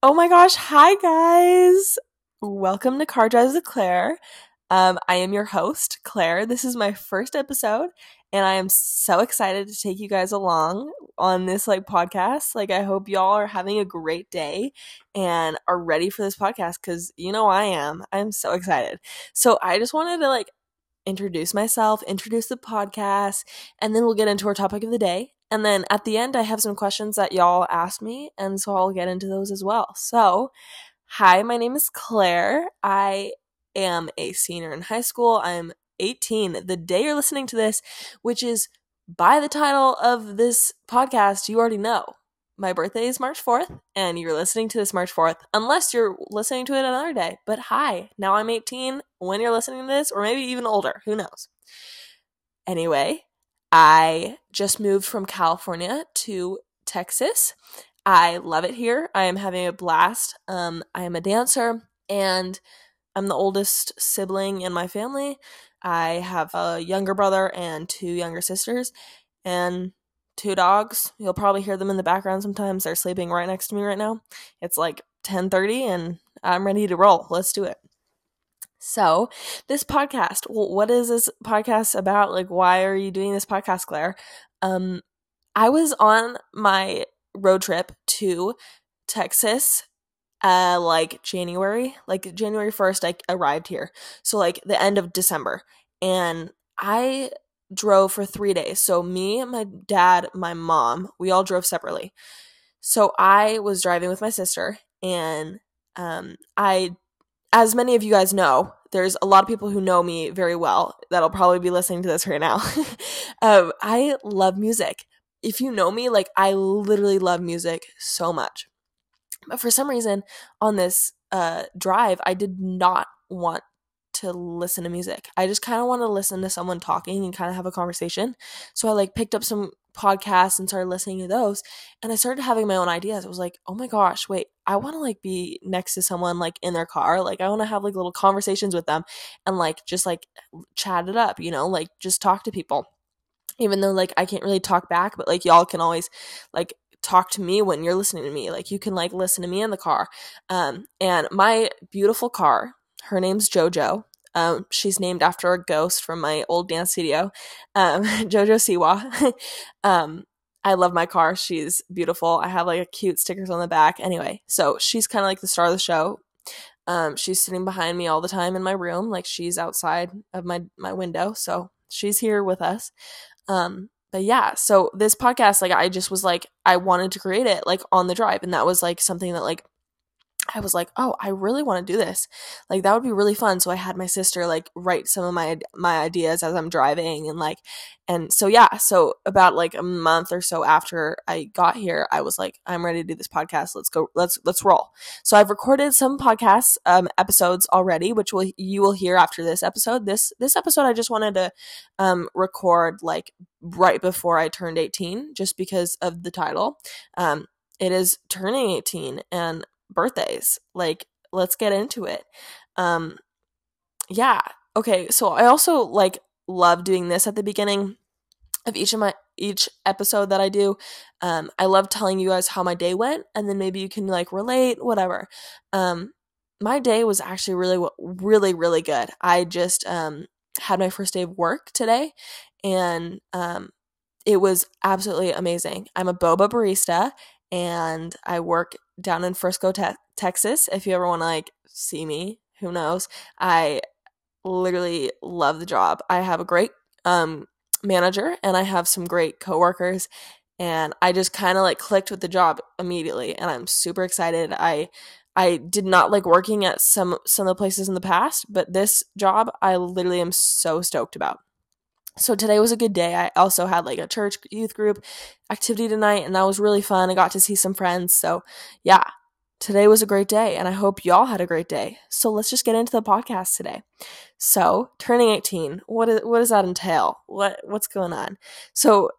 Oh my gosh, hi guys. Welcome to Car Drives with Claire. Um, I am your host, Claire. This is my first episode, and I am so excited to take you guys along on this like podcast. Like, I hope y'all are having a great day and are ready for this podcast because you know I am. I'm so excited. So, I just wanted to like introduce myself, introduce the podcast, and then we'll get into our topic of the day. And then at the end, I have some questions that y'all asked me, and so I'll get into those as well. So, hi, my name is Claire. I am a senior in high school. I'm 18 the day you're listening to this, which is by the title of this podcast, you already know. My birthday is March 4th, and you're listening to this March 4th, unless you're listening to it another day. But hi, now I'm 18 when you're listening to this, or maybe even older. Who knows? Anyway, I just moved from California to Texas. I love it here. I am having a blast. Um, I am a dancer and I'm the oldest sibling in my family. I have a younger brother and two younger sisters and two dogs. You'll probably hear them in the background sometimes. They're sleeping right next to me right now. It's like 10:30 and I'm ready to roll. Let's do it. So, this podcast, what is this podcast about? Like, why are you doing this podcast, Claire? Um, I was on my road trip to Texas uh like January, like January 1st I arrived here. So like the end of December. And I drove for 3 days. So me, my dad, my mom, we all drove separately. So I was driving with my sister and um I as many of you guys know, there's a lot of people who know me very well that'll probably be listening to this right now. um, I love music. If you know me, like I literally love music so much. But for some reason on this uh, drive, I did not want to listen to music. I just kind of want to listen to someone talking and kind of have a conversation. So I like picked up some podcasts and started listening to those and I started having my own ideas. I was like, "Oh my gosh, wait, I want to like be next to someone like in their car. Like I want to have like little conversations with them and like just like chat it up, you know, like just talk to people." Even though like I can't really talk back, but like y'all can always like talk to me when you're listening to me. Like you can like listen to me in the car. Um, and my beautiful car, her name's JoJo. Um, she's named after a ghost from my old dance studio, um, JoJo Siwa. um, I love my car. She's beautiful. I have like a cute stickers on the back. Anyway, so she's kind of like the star of the show. Um, she's sitting behind me all the time in my room, like she's outside of my my window. So she's here with us. Um, but yeah, so this podcast, like I just was like, I wanted to create it like on the drive, and that was like something that like I was like, oh, I really want to do this. Like that would be really fun. So I had my sister like write some of my my ideas as I'm driving and like and so yeah, so about like a month or so after I got here, I was like, I'm ready to do this podcast. Let's go. Let's let's roll. So I've recorded some podcast um, episodes already, which will you will hear after this episode. This this episode I just wanted to um, record like right before I turned 18, just because of the title. Um, it is turning 18 and birthdays. Like, let's get into it. Um, yeah. Okay. So I also like love doing this at the beginning of each of my each episode that I do. Um, I love telling you guys how my day went, and then maybe you can like relate, whatever. Um, my day was actually really, really, really good. I just um had my first day of work today, and um, it was absolutely amazing. I'm a boba barista, and I work down in Frisco, te- Texas. If you ever want to like see me, who knows? I literally love the job. I have a great um, manager and I have some great coworkers and I just kind of like clicked with the job immediately and I'm super excited. I I did not like working at some some of the places in the past, but this job I literally am so stoked about. So today was a good day. I also had like a church youth group activity tonight and that was really fun. I got to see some friends. So, yeah, today was a great day and I hope y'all had a great day. So, let's just get into the podcast today. So, turning 18, what is, what does that entail? What what's going on? So,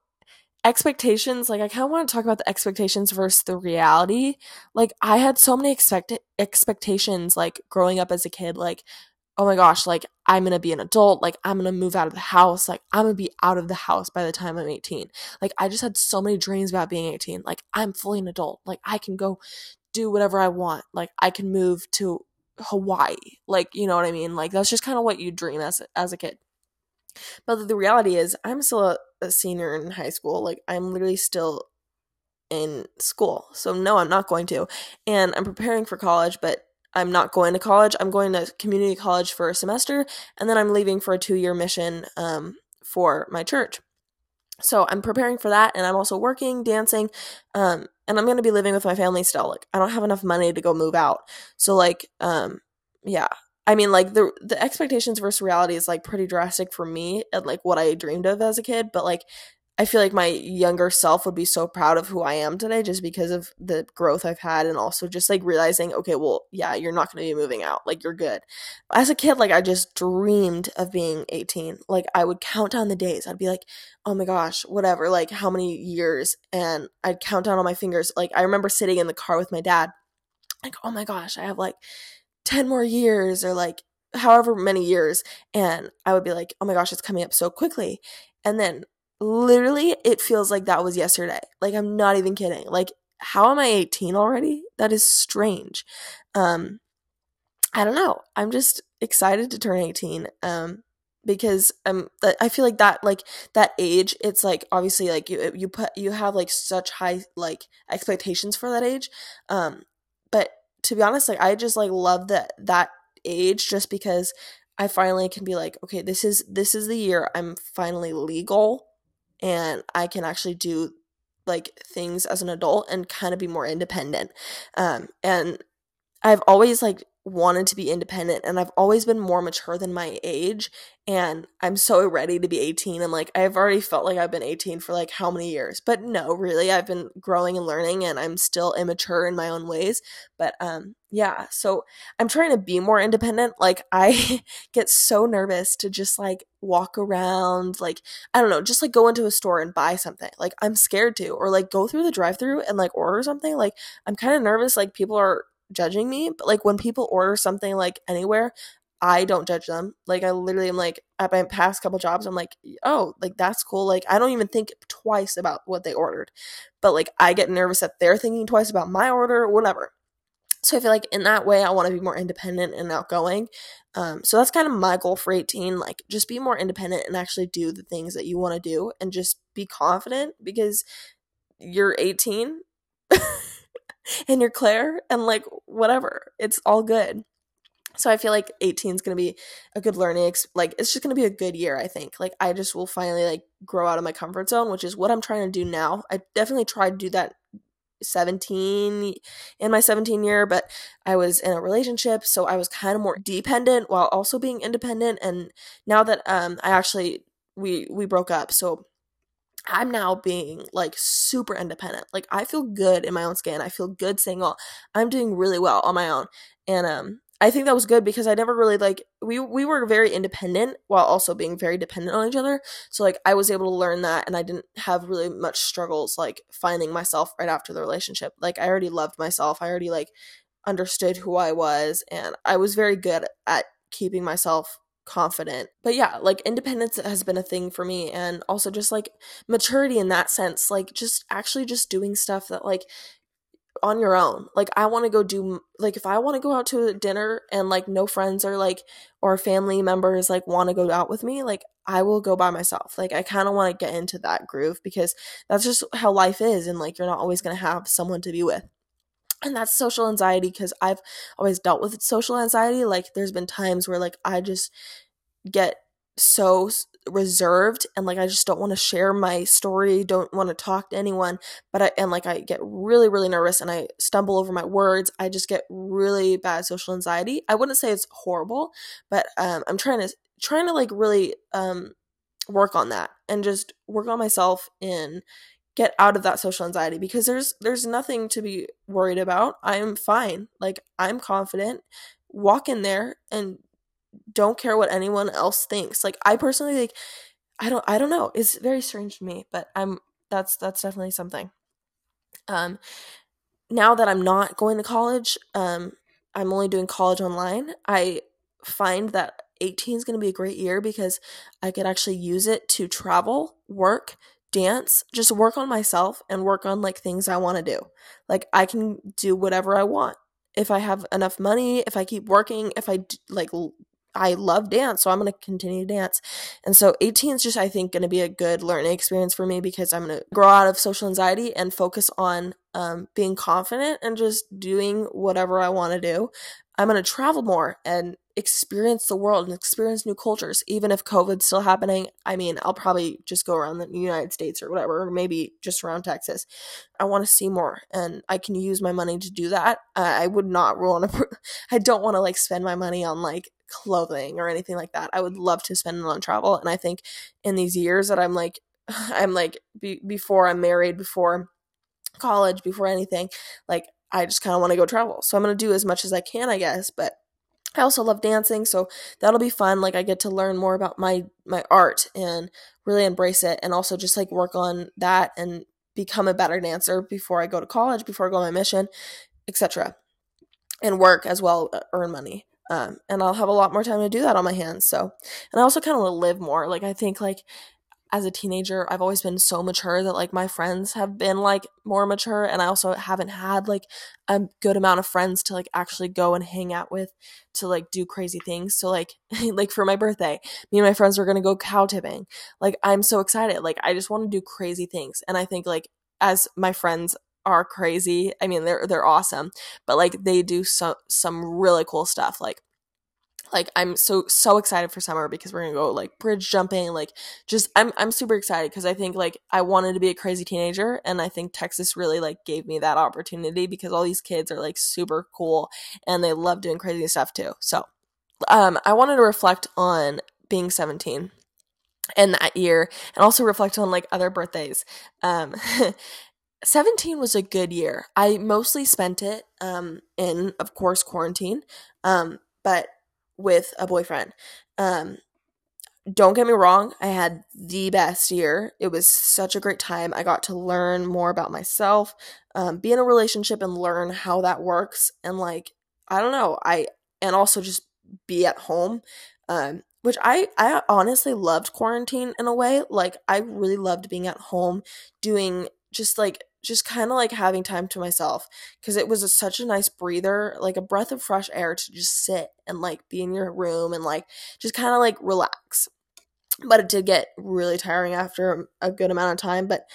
expectations, like I kind of want to talk about the expectations versus the reality. Like I had so many expect expectations like growing up as a kid like oh my gosh, like I'm gonna be an adult, like I'm gonna move out of the house, like I'm gonna be out of the house by the time I'm 18. Like I just had so many dreams about being 18. Like I'm fully an adult, like I can go do whatever I want. Like I can move to Hawaii. Like, you know what I mean? Like that's just kind of what you dream as as a kid. But the reality is I'm still a, a senior in high school. Like I'm literally still in school. So no, I'm not going to. And I'm preparing for college, but I'm not going to college. I'm going to community college for a semester, and then I'm leaving for a two year mission um, for my church. So I'm preparing for that, and I'm also working, dancing, um, and I'm going to be living with my family still. Like I don't have enough money to go move out, so like, um, yeah. I mean, like the the expectations versus reality is like pretty drastic for me at like what I dreamed of as a kid, but like I feel like my younger self would be so proud of who I am today just because of the growth I've had and also just like realizing, okay, well, yeah, you're not going to be moving out. Like, you're good. As a kid, like, I just dreamed of being 18. Like, I would count down the days. I'd be like, oh my gosh, whatever, like, how many years? And I'd count down on my fingers. Like, I remember sitting in the car with my dad, like, oh my gosh, I have like 10 more years or like however many years. And I would be like, oh my gosh, it's coming up so quickly. And then literally it feels like that was yesterday. Like I'm not even kidding. Like how am I 18 already? That is strange. Um I don't know. I'm just excited to turn 18. Um because um I feel like that like that age it's like obviously like you you put you have like such high like expectations for that age um but to be honest like I just like love that that age just because I finally can be like okay this is this is the year I'm finally legal and I can actually do like things as an adult and kind of be more independent. Um, and I've always like wanted to be independent and I've always been more mature than my age and I'm so ready to be 18 and like I've already felt like I've been 18 for like how many years? But no really I've been growing and learning and I'm still immature in my own ways but um yeah so I'm trying to be more independent like I get so nervous to just like walk around like I don't know just like go into a store and buy something like I'm scared to or like go through the drive-through and like order something like I'm kind of nervous like people are judging me, but like when people order something like anywhere, I don't judge them. Like I literally am like at my past couple jobs, I'm like, oh, like that's cool. Like I don't even think twice about what they ordered. But like I get nervous that they're thinking twice about my order or whatever. So I feel like in that way I want to be more independent and outgoing. Um, so that's kind of my goal for 18. Like just be more independent and actually do the things that you want to do and just be confident because you're 18 and you're Claire and like whatever. It's all good. So I feel like 18 is going to be a good learning ex- like it's just going to be a good year, I think. Like I just will finally like grow out of my comfort zone, which is what I'm trying to do now. I definitely tried to do that 17 in my 17 year, but I was in a relationship, so I was kind of more dependent while also being independent and now that um I actually we we broke up. So I'm now being like super independent. Like I feel good in my own skin. I feel good saying, single. I'm doing really well on my own. And um I think that was good because I never really like we we were very independent while also being very dependent on each other. So like I was able to learn that and I didn't have really much struggles like finding myself right after the relationship. Like I already loved myself. I already like understood who I was and I was very good at keeping myself confident. But yeah, like independence has been a thing for me and also just like maturity in that sense, like just actually just doing stuff that like on your own. Like I want to go do like if I want to go out to dinner and like no friends or like or family members like want to go out with me, like I will go by myself. Like I kind of want to get into that groove because that's just how life is and like you're not always going to have someone to be with and that's social anxiety because I've always dealt with social anxiety. Like, there's been times where, like, I just get so reserved and like I just don't want to share my story, don't want to talk to anyone, but I and like I get really really nervous and I stumble over my words. I just get really bad social anxiety. I wouldn't say it's horrible, but um I'm trying to trying to like really um work on that and just work on myself in get out of that social anxiety because there's there's nothing to be worried about. I'm fine. Like I'm confident. Walk in there and don't care what anyone else thinks. Like I personally like I don't I don't know. It's very strange to me, but I'm that's that's definitely something. Um now that I'm not going to college, um I'm only doing college online. I find that 18 is going to be a great year because I could actually use it to travel, work, dance, just work on myself and work on like things I want to do. Like I can do whatever I want. If I have enough money, if I keep working, if I like I love dance, so I'm going to continue to dance. And so 18 is just, I think, going to be a good learning experience for me because I'm going to grow out of social anxiety and focus on um, being confident and just doing whatever I want to do. I'm going to travel more and experience the world and experience new cultures. Even if COVID's still happening, I mean, I'll probably just go around the United States or whatever, or maybe just around Texas. I want to see more and I can use my money to do that. Uh, I would not rule on a, I don't want to like spend my money on like clothing or anything like that. I would love to spend it on travel. And I think in these years that I'm like, I'm like, be, before I'm married, before college, before anything, like I just kind of want to go travel. So I'm going to do as much as I can, I guess. But I also love dancing, so that'll be fun. Like I get to learn more about my my art and really embrace it and also just like work on that and become a better dancer before I go to college, before I go on my mission, etc. And work as well, uh, earn money. Um, and I'll have a lot more time to do that on my hands. So, and I also kind of want to live more. Like I think like as a teenager, I've always been so mature that like my friends have been like more mature and I also haven't had like a good amount of friends to like actually go and hang out with to like do crazy things. So like like for my birthday, me and my friends were going to go cow tipping. Like I'm so excited. Like I just want to do crazy things. And I think like as my friends are crazy, I mean they're they're awesome, but like they do so some really cool stuff. Like like i'm so so excited for summer because we're gonna go like bridge jumping like just i'm i'm super excited because i think like i wanted to be a crazy teenager and i think texas really like gave me that opportunity because all these kids are like super cool and they love doing crazy stuff too. So um i wanted to reflect on being 17 and that year and also reflect on like other birthdays. Um 17 was a good year. I mostly spent it um in of course quarantine um but with a boyfriend. Um, don't get me wrong, I had the best year. It was such a great time. I got to learn more about myself, um, be in a relationship and learn how that works. And like, I don't know, I, and also just be at home. Um, which I, I honestly loved quarantine in a way. Like, I really loved being at home doing just like just kind of like having time to myself because it was a, such a nice breather, like a breath of fresh air to just sit and like be in your room and like just kind of like relax. But it did get really tiring after a good amount of time. But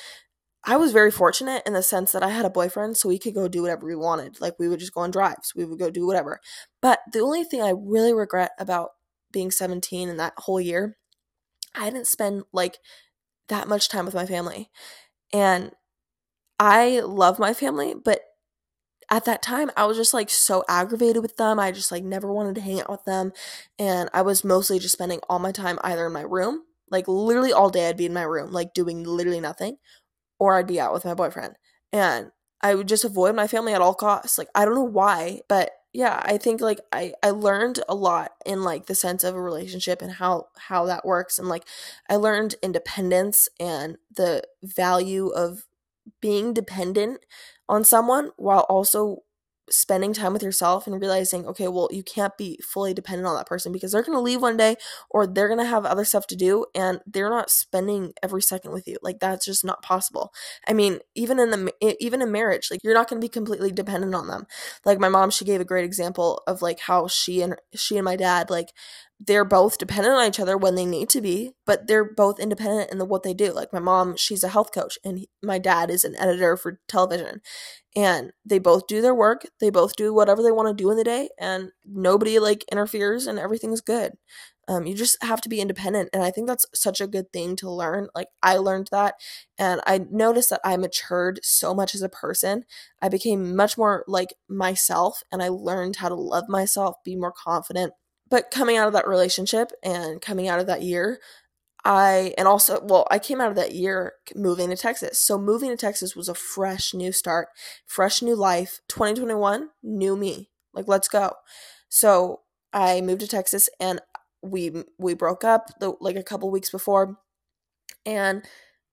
I was very fortunate in the sense that I had a boyfriend, so we could go do whatever we wanted. Like we would just go on drives, we would go do whatever. But the only thing I really regret about being 17 and that whole year, I didn't spend like that much time with my family. And I love my family, but at that time I was just like so aggravated with them. I just like never wanted to hang out with them. And I was mostly just spending all my time either in my room, like literally all day I'd be in my room, like doing literally nothing, or I'd be out with my boyfriend. And I would just avoid my family at all costs. Like I don't know why, but yeah, I think like I I learned a lot in like the sense of a relationship and how how that works and like I learned independence and the value of being dependent on someone while also spending time with yourself and realizing, okay, well, you can't be fully dependent on that person because they're going to leave one day or they're going to have other stuff to do and they're not spending every second with you. Like that's just not possible. I mean, even in the even in marriage, like you're not going to be completely dependent on them. Like my mom, she gave a great example of like how she and she and my dad like they're both dependent on each other when they need to be, but they're both independent in the, what they do. Like my mom, she's a health coach, and he, my dad is an editor for television, and they both do their work. They both do whatever they want to do in the day, and nobody like interferes, and everything's good. Um, you just have to be independent, and I think that's such a good thing to learn. Like I learned that, and I noticed that I matured so much as a person. I became much more like myself, and I learned how to love myself, be more confident but coming out of that relationship and coming out of that year, I, and also, well, I came out of that year moving to Texas. So moving to Texas was a fresh new start, fresh new life. 2021, new me. Like, let's go. So I moved to Texas and we, we broke up the, like a couple weeks before. And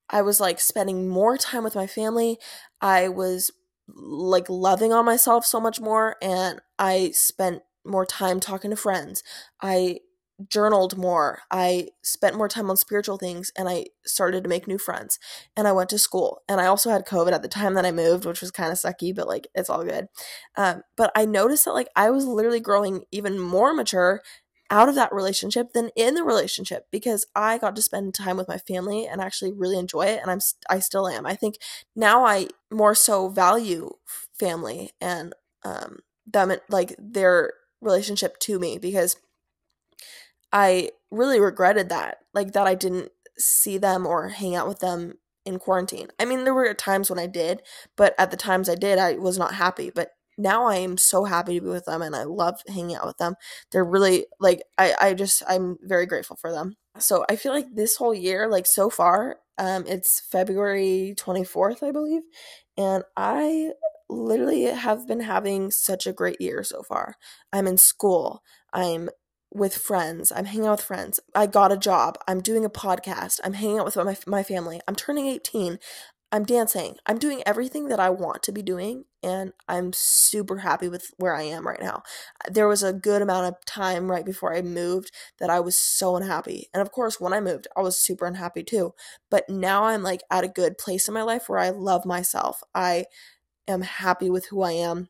I was like spending more time with my family. I was like loving on myself so much more. And I spent more time talking to friends. I journaled more. I spent more time on spiritual things and I started to make new friends. And I went to school. And I also had COVID at the time that I moved, which was kind of sucky, but like it's all good. Um, but I noticed that like I was literally growing even more mature out of that relationship than in the relationship because I got to spend time with my family and actually really enjoy it and I'm I still am. I think now I more so value family and um them like their relationship to me because I really regretted that. Like that I didn't see them or hang out with them in quarantine. I mean, there were times when I did, but at the times I did, I was not happy. But now I am so happy to be with them and I love hanging out with them. They're really like I, I just I'm very grateful for them. So I feel like this whole year, like so far, um, it's February 24th, I believe, and I literally have been having such a great year so far. I'm in school. I'm with friends. I'm hanging out with friends. I got a job. I'm doing a podcast. I'm hanging out with my, my family. I'm turning 18. I'm dancing. I'm doing everything that I want to be doing, and I'm super happy with where I am right now. There was a good amount of time right before I moved that I was so unhappy. And of course, when I moved, I was super unhappy too. But now I'm like at a good place in my life where I love myself. I am happy with who I am.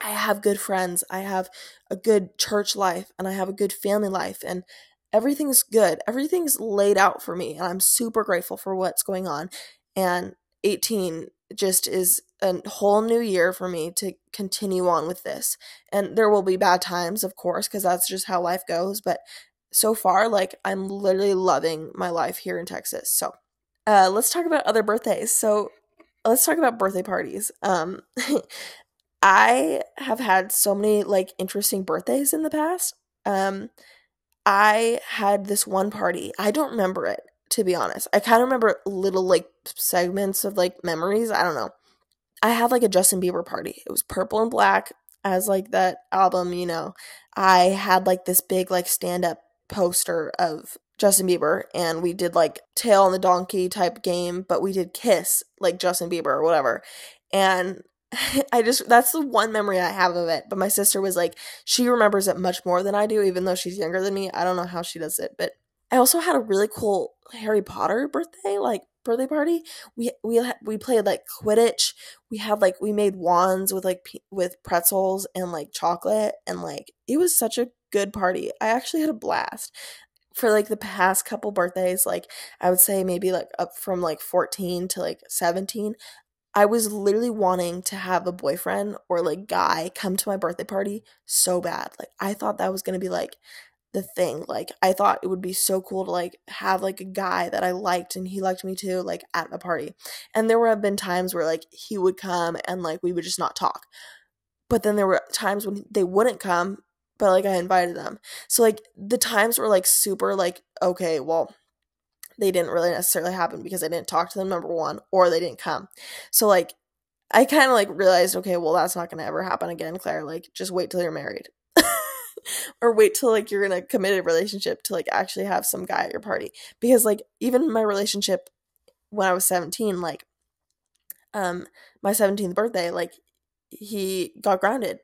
I have good friends. I have a good church life and I have a good family life and everything's good. Everything's laid out for me and I'm super grateful for what's going on. And 18 just is a whole new year for me to continue on with this. And there will be bad times, of course, because that's just how life goes. But so far, like, I'm literally loving my life here in Texas. So, uh, let's talk about other birthdays. So, let's talk about birthday parties. Um, I have had so many like interesting birthdays in the past. Um, I had this one party. I don't remember it to be honest. I kind of remember little like segments of like memories. I don't know. I had like a Justin Bieber party. It was purple and black as like that album, you know. I had like this big like stand up poster of Justin Bieber and we did like tail on the donkey type game, but we did kiss like Justin Bieber or whatever. And I just that's the one memory I have of it. But my sister was like she remembers it much more than I do even though she's younger than me. I don't know how she does it, but I also had a really cool Harry Potter birthday like birthday party. We we we played like Quidditch. We had like we made wands with like with pretzels and like chocolate and like it was such a good party. I actually had a blast for like the past couple birthdays, like I would say maybe like up from like 14 to like 17, I was literally wanting to have a boyfriend or like guy come to my birthday party so bad. Like I thought that was going to be like the thing. Like I thought it would be so cool to like have like a guy that I liked and he liked me too like at my party. And there have been times where like he would come and like we would just not talk. But then there were times when they wouldn't come, but like I invited them. So like the times were like super like okay, well they didn't really necessarily happen because I didn't talk to them number 1 or they didn't come. So like I kind of like realized okay, well that's not going to ever happen again, Claire. Like just wait till you're married. or wait till like you're in a committed relationship to like actually have some guy at your party because like even my relationship when I was 17 like um my 17th birthday like he got grounded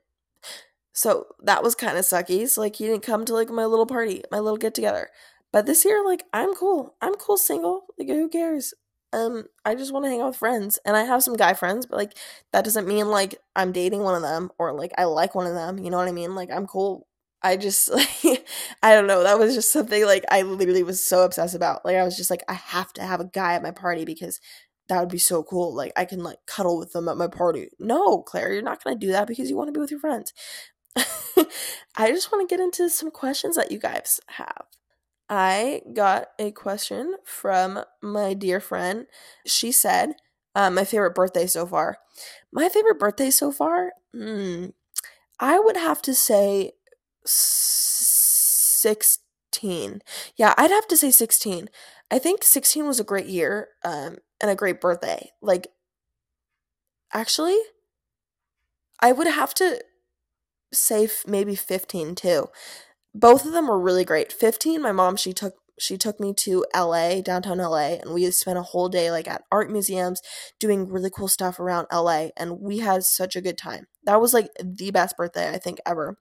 so that was kind of sucky so like he didn't come to like my little party my little get together but this year like I'm cool I'm cool single like who cares um I just want to hang out with friends and I have some guy friends but like that doesn't mean like I'm dating one of them or like I like one of them you know what I mean like I'm cool I just like I don't know. That was just something like I literally was so obsessed about. Like I was just like I have to have a guy at my party because that would be so cool. Like I can like cuddle with them at my party. No, Claire, you're not to do that because you want to be with your friends. I just want to get into some questions that you guys have. I got a question from my dear friend. She said, uh, my favorite birthday so far. My favorite birthday so far? Hmm. I would have to say 16. Yeah, I'd have to say 16. I think 16 was a great year um, and a great birthday. Like, actually, I would have to say f- maybe 15 too. Both of them were really great. 15, my mom, she took she took me to LA, downtown LA, and we spent a whole day like at art museums doing really cool stuff around LA and we had such a good time. That was like the best birthday I think ever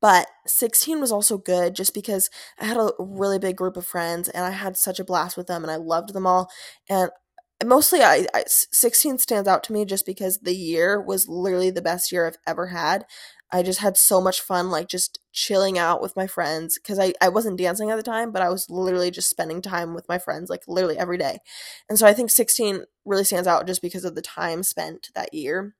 But 16 was also good just because I had a really big group of friends and I had such a blast with them and I loved them all. And mostly I, I 16 stands out to me just because the year was literally the best year I've ever had. I just had so much fun, like just chilling out with my friends because I, I wasn't dancing at the time, but I was literally just spending time with my friends, like literally every day. And so I think 16 really stands out just because of the time spent that year.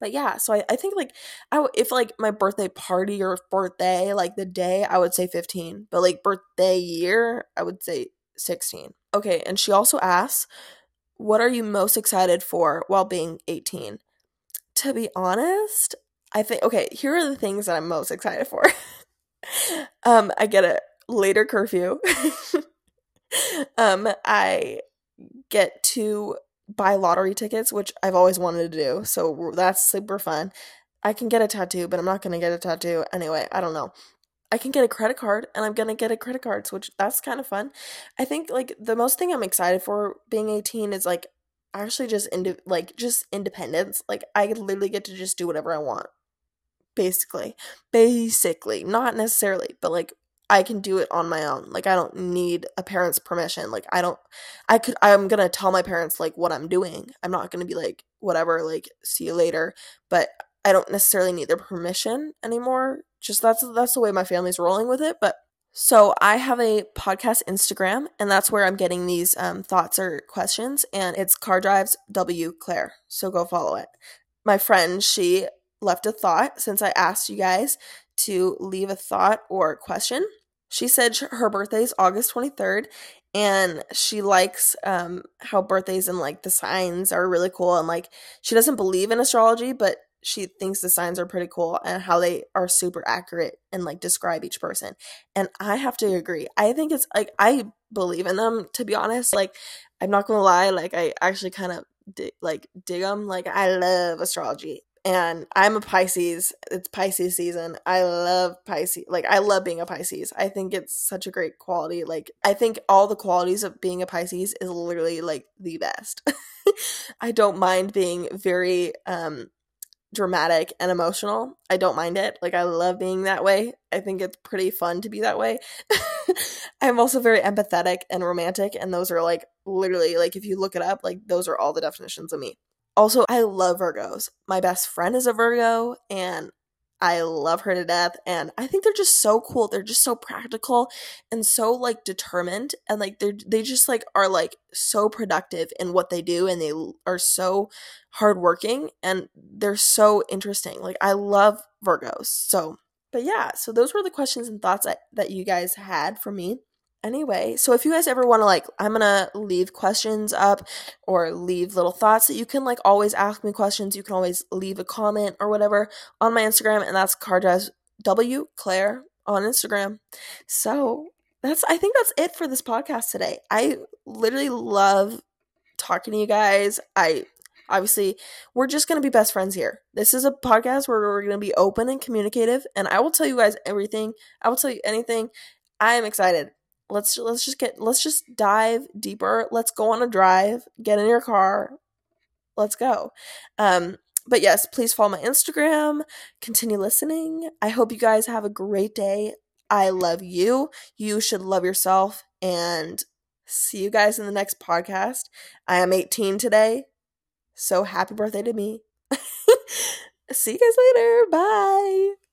But yeah, so I, I think like I if like my birthday party or birthday, like the day, I would say 15. But like birthday year, I would say 16. Okay, and she also asks, what are you most excited for while being 18? To be honest, I think okay, here are the things that I'm most excited for. um, I get a later curfew. um, I get to buy lottery tickets, which I've always wanted to do. So that's super fun. I can get a tattoo, but I'm not to get a tattoo anyway. I don't know. I can get a credit card and I'm to get a credit card, which that's kind of fun. I think like the most thing I'm excited for being 18 is like actually just into like just independence. Like I literally get to just do whatever I want. Basically. Basically, not necessarily, but like I can do it on my own. Like I don't need a parent's permission. Like I don't I could I'm going to tell my parents like what I'm doing. I'm not going to be like whatever like see you later, but I don't necessarily need their permission anymore. Just that's that's the way my family's rolling with it, but so I have a podcast Instagram, and that's where I'm getting these um, thoughts or questions, and it's Car Drives W Claire. So go follow it. My friend, she left a thought since I asked you guys to leave a thought or question. She said her birthday is August 23rd, and she likes um, how birthdays and like the signs are really cool. And like she doesn't believe in astrology, but she thinks the signs are pretty cool and how they are super accurate and like describe each person. And I have to agree. I think it's like I believe in them to be honest. Like I'm not to lie, like I actually kind of di- like dig them. Like I love astrology and I'm a Pisces. It's Pisces season. I love Pisces. Like I love being a Pisces. I think it's such a great quality. Like I think all the qualities of being a Pisces is literally like the best. I don't mind being very um dramatic and emotional. I don't mind it. Like I love being that way. I think it's pretty fun to be that way. I'm also very empathetic and romantic and those are like literally like if you look it up, like those are all the definitions of me. Also, I love Virgos. My best friend is a Virgo and I love her to death and I think they're just so cool. They're just so practical and so like determined and like they're, they just like are like so productive in what they do and they are so hardworking and they're so interesting. Like I love Virgos. So, but yeah, so those were the questions and thoughts that, that you guys had for me anyway so if you guys ever want to like i'm gonna leave questions up or leave little thoughts that you can like always ask me questions. You can always leave a comment or whatever on my instagram and that's cardes w claire on instagram. So that's i think that's it for this podcast today. I literally love talking to you guys. I obviously we're just going to be best friends here. This is a podcast where we're going to be open and communicative and i will tell you guys everything. I will tell you anything. I am excited let's let's just get let's just dive deeper. Let's go on a drive. Get in your car. Let's go. Um but yes, please follow my Instagram. Continue listening. I hope you guys have a great day. I love you. You should love yourself and see you guys in the next podcast. I am 18 today. So happy birthday to me. see you guys later. Bye.